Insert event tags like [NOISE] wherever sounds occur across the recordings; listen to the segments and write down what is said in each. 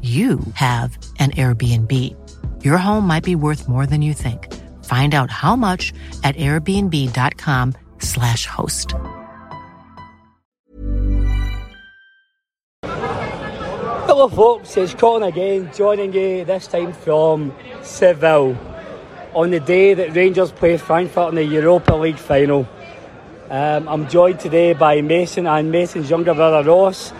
you have an Airbnb. Your home might be worth more than you think. Find out how much at airbnb.com/slash host. Hello, folks. It's Colin again, joining you this time from Seville on the day that Rangers play Frankfurt in the Europa League final. Um, I'm joined today by Mason and Mason's younger brother Ross.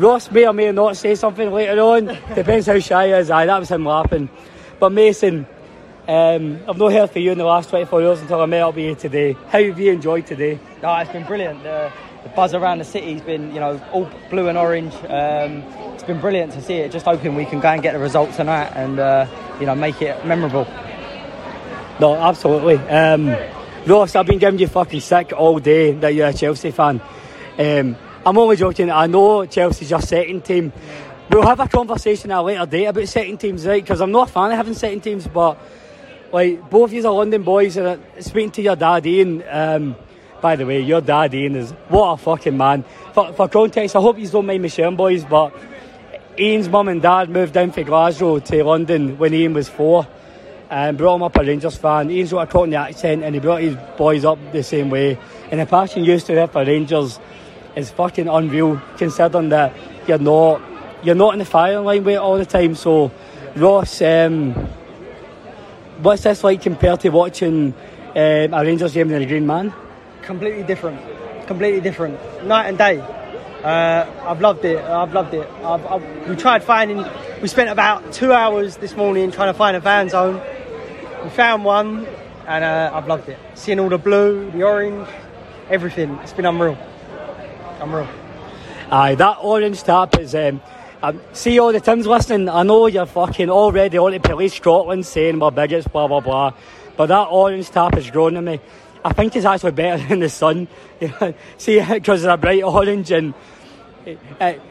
Ross may or may not say something later on. Depends how shy he is. Aye, that was him laughing. But Mason, um, I've not heard from you in the last 24 hours until I met up with you today. How have you enjoyed today? No, it's been brilliant. The, the buzz around the city's been, you know, all blue and orange. Um, it's been brilliant to see it. Just hoping we can go and get the result tonight and, uh, you know, make it memorable. No, absolutely. Um, Ross, I've been giving you fucking sick all day that you're a Chelsea fan. Um, I'm only joking. I know Chelsea's your second team. We'll have a conversation at a later date about second teams, right? Because I'm not a fan of having second teams, but like both of you are London boys, and speaking to your dad Ian. Um, by the way, your dad Ian is what a fucking man. For, for context, I hope you don't mind me sharing, boys, but Ian's mum and dad moved down from Glasgow to London when Ian was four and brought him up a Rangers fan. Ian's got a Cockney accent and he brought his boys up the same way. And the passion used to have for Rangers is fucking unreal considering that you're not you're not in the firing line with it all the time. So, Ross, um, what's this like compared to watching um, a Rangers game in the Green Man? Completely different. Completely different. Night and day. Uh, I've loved it. I've loved it. I've, I've, we tried finding. We spent about two hours this morning trying to find a fan zone. We found one, and uh, I've loved it. Seeing all the blue, the orange, everything. It's been unreal. Unreal. Aye, that orange tap is. Um, um, see all the Tims listening. I know you're fucking already on to police Scotland saying we're bigots, blah blah blah. But that orange tap is growing on me. I think it's actually better [LAUGHS] than the sun. [LAUGHS] see, because it's a bright orange and it,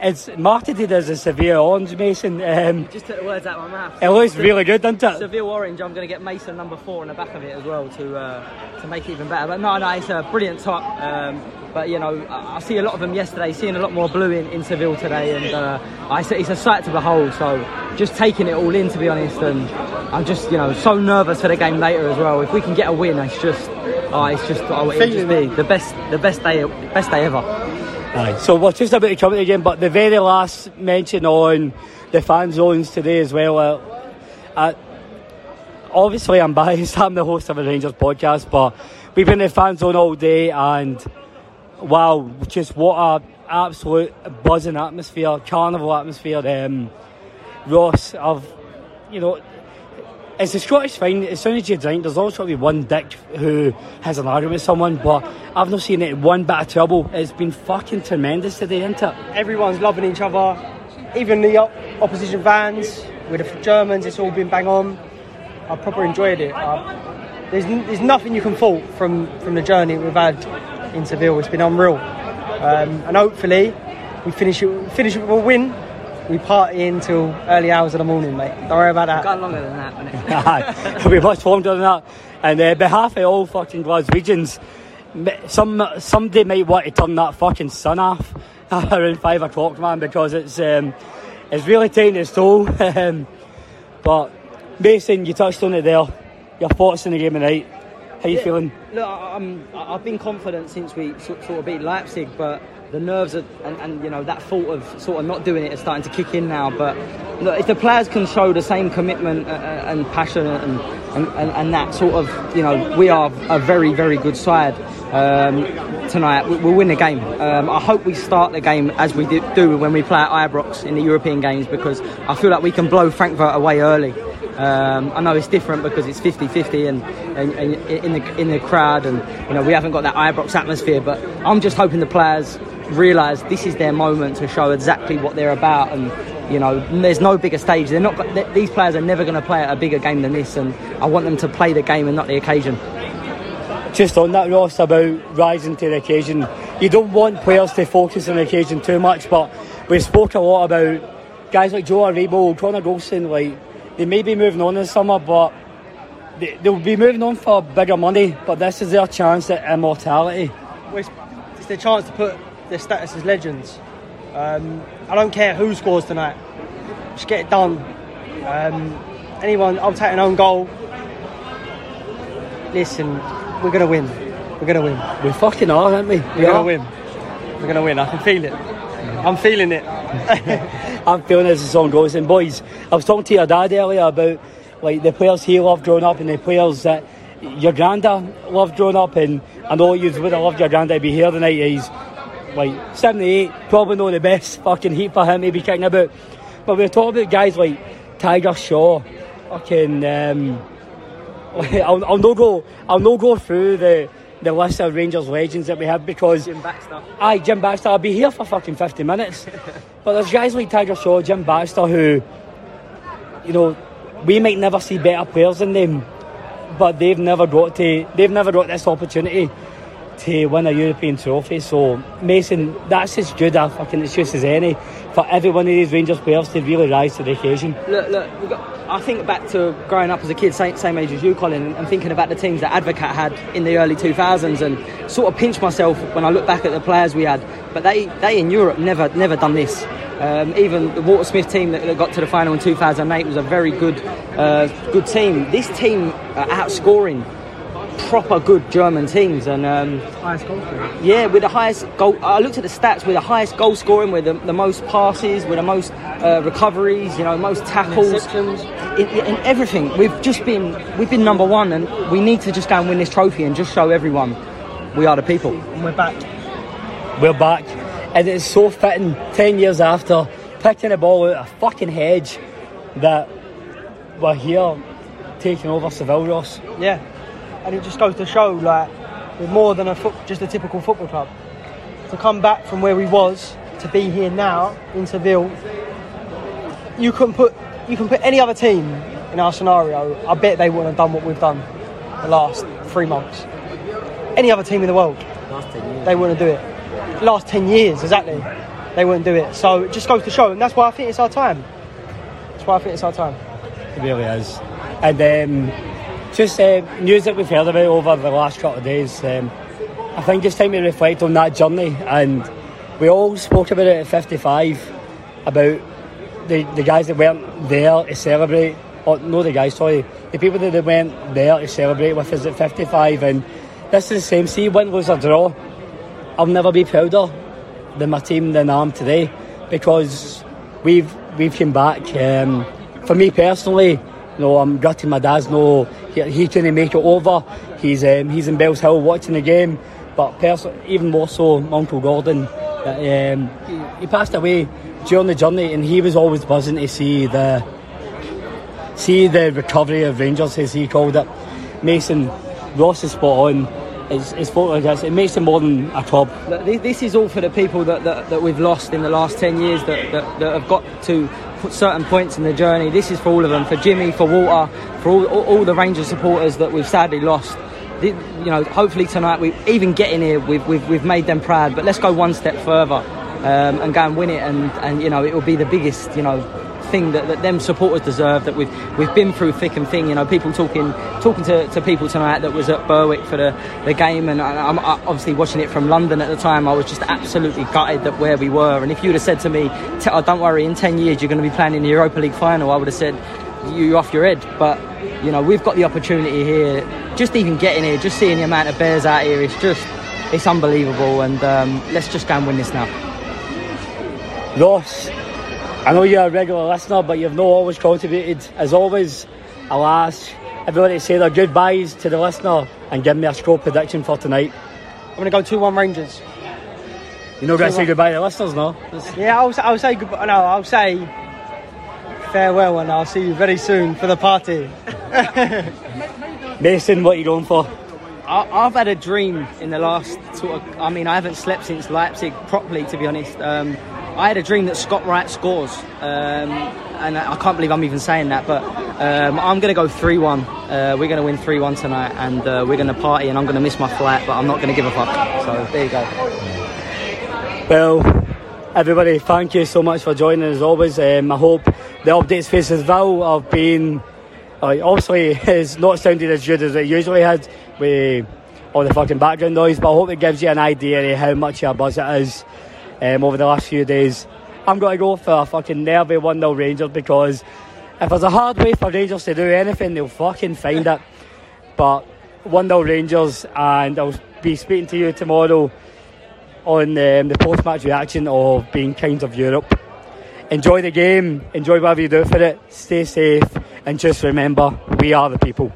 it's marketed as a Seville orange, Mason. Um, Just took the words out of my mouth. It looks really good, doesn't it? Seville orange. I'm going to get Mason number four on the back of it as well to uh, to make it even better. But no, no, it's a brilliant top. Um, but you know, I, I see a lot of them yesterday. Seeing a lot more blue in, in Seville today, and uh, I, it's a sight to behold. So just taking it all in, to be honest. And I'm just you know so nervous for the game later as well. If we can get a win, it's just oh, it's just oh, it'll just be the best the best day best day ever. Aye. So we're just about to come again, but the very last mention on the fan zones today as well. Uh, uh, obviously, I'm biased. [LAUGHS] I'm the host of a Rangers podcast, but we've been in the fan zone all day, and wow, just what a absolute buzzing atmosphere, carnival atmosphere. Um, Ross, I've you know it's the Scottish thing. As soon as you drink, there's always got to be one dick who has an argument with someone, but I've not seen it one bit of trouble. It's been fucking tremendous today, isn't it? Everyone's loving each other, even the opposition fans, with the Germans, it's all been bang on. I proper enjoyed it. There's, there's nothing you can fault from, from the journey we've had in Seville. It's been unreal. Um, and hopefully, we finish it, finish it with a win we party until early hours of the morning, mate. Don't worry about that. Gone longer than that, hasn't it? [LAUGHS] Aye, we much longer than that. And uh, behalf of all fucking Glaswegians, some somebody might want to turn that fucking sun off [LAUGHS] around five o'clock, man, because it's um, it's really taking its toll. Um, but Mason, you touched on it there. Your thoughts on the game tonight? How you Yeah. feeling? Look, I- I'm, I- I've been confident since we sort, sort of beat Leipzig, but the nerves are, and, and you know that thought of sort of not doing it is starting to kick in now. But look, if the players can show the same commitment uh, uh, and passion and, and, and, that sort of, you know, we are a very very good side um, tonight. We, we'll win the game. Um, I hope we start the game as we do when we play at Ibrox in the European games because I feel like we can blow Frankfurt away early. Um, I know it's different because it's 50-50 and, and, and in the in the crowd, and you know we haven't got that Ibrox atmosphere. But I'm just hoping the players realise this is their moment to show exactly what they're about, and you know there's no bigger stage. They're not. th- These players are never going to play at a bigger game than this, and I want them to play the game and not the occasion. Just on that, Ross, about rising to the occasion. You don't want players to focus on the occasion too much, but we spoke a lot about guys like Joe Aribo, Connor Goldson, like they may be moving on in the summer, but they, they'll be moving on for bigger money. But this is their chance at immortality. It's, it's their chance to put their status as legends. Um, I don't care who scores tonight. Just get it done. Um, anyone, I'll take an own goal. Listen, we're gonna win. We're gonna win. We fucking are, aren't we? We're gonna win. We're gonna win. I can feel it. I'm feeling it. [LAUGHS] I'm feeling it as the song goes. And boys, I was talking to your dad earlier about like the players he loved growing up and the players that your granddad loved growing up. And I know you would have loved your granddad to be here tonight. He's like 78, probably not the best fucking heat for him to be kicking about. But we're talking about guys like Tiger Shaw, fucking. Um, [LAUGHS] I'll, I'll no go. I'll no go through the the list of Rangers legends that we have because Jim Baxter. Aye, Jim Baxter. I'll be here for fucking 50 minutes. [LAUGHS] but there's guys like Tiger Shaw, Jim Baxter, who, you know, we might never see better players than them, but they've never got to, they've never got this opportunity to win a European trophy. So Mason, that's as good a fucking excuse as any for every one of these Rangers players to really rise to the occasion. Look, look. Got, I think back to growing up as a kid, same, same age as you, Colin, and thinking about the teams that Advocaat had in the early 2000s, and sort of pinch myself when I look back at the players we had. But they, they in Europe never, never done this. Um, even the Walter Smith team that, that got to the final in 2008 was a very good, uh, good team. This team are outscoring proper good German teams, and um, Highest goal scorer. yeah, with the highest goal. I looked at the stats. We're the highest goal scoring. We're the, the most passes. We're the most uh, recoveries. You know, most tackles. Interceptions. In, in everything, we've just been we've been number one, and we need to just go and win this trophy and just show everyone we are the people. And we're back. We're back, and it's so fitting. Ten years after picking a ball out of a fucking hedge, that we're here taking over Seville, Ross. Yeah, and it just goes to show like we're more than a foot, just a typical football club. To come back from where we was to be here now in Seville, you can put you can put any other team in our scenario. I bet they wouldn't have done what we've done the last three months. Any other team in the world, they wouldn't do it. Last ten years, exactly, they wouldn't do it. So it just goes to show, and that's why I think it's our time. That's why I think it's our time. It really is. And um, just uh, news that we've heard about over the last couple of days. Um, I think it's time to reflect on that journey. And we all spoke about it at 55 about the, the guys that weren't there to celebrate. Or no, the guys, sorry, the people that weren't there to celebrate with us at 55. And this is the same. See, win, lose or draw. I'll never be prouder than my team than I am today because we've we've come back. Um, for me personally, know, I'm gutted my dad's no he, he couldn't make it over. He's um, he's in Bellshill watching the game, but even more so, Uncle Gordon. um, he, he passed away during the journey, and he was always buzzing to see the see the recovery of Rangers, as he called it. Mason Ross is spot on. It's, it's. It makes it more than a club. Look, This is all for the people that, that, that we've lost in the last 10 years that, that, that have got to certain points in the journey. This is for all of them, for Jimmy, for Walter, for all, all, all the Rangers supporters that we've sadly lost. The- You know, hopefully tonight, we even getting here, we've, we've, we've made them proud. But let's go one step further. um, and go and win it. And, and you know, it will be the biggest, you know, thing that, that them supporters deserve that we've we've been through thick and thin you know people talking talking to, to people tonight that was at Berwick for the, the game. And I, I'm obviously watching it from London at the time I was just absolutely gutted that where we were. And if you'd have said to me oh, don't worry in 10 years you're going to be playing in the Europa League final I would have said "You're off your head. But you know we've got the opportunity here just even getting here just seeing the amount of bears out here it's just it's unbelievable. And um, let's just go and win this now. Ross I know you're a regular listener, but you've not always contributed. As always, I'll ask everybody to say their goodbyes to the listener and give me a score prediction for tonight. I'm going to go 2 1 Rangers. You're not going to say goodbye to the listeners, no? Yeah, I'll, I'll say goodbye. No, I'll say farewell and I'll see you very soon for the party. [LAUGHS] Mason, what are you going for? I, have had a dream in the last sort of. I mean, I haven't slept since Leipzig properly, to be honest. Um, I had a dream that Scott Wright scores, um, and I can't believe I'm even saying that. But um, I'm going to go 3-1. Uh, we're going to win 3-1 tonight, and uh, we're going to party. And I'm going to miss my flight, but I'm not going to give a fuck. So there you go. Well, everybody, thank you so much for joining. As always, um, I hope the updates faces Val have been. Uh, obviously, [LAUGHS] it's not sounded as good as it usually had with all the fucking background noise, but I hope it gives you an idea of how much of a buzz it is um, over the last few days. I'm going to go for a fucking nervy 1 0 Rangers because if there's a hard way for Rangers to do anything, they'll fucking find it. But 1 0 Rangers, and I'll be speaking to you tomorrow on um, the post match reaction of being Kinds of Europe. Enjoy the game, enjoy whatever you do for it, stay safe, and just remember we are the people.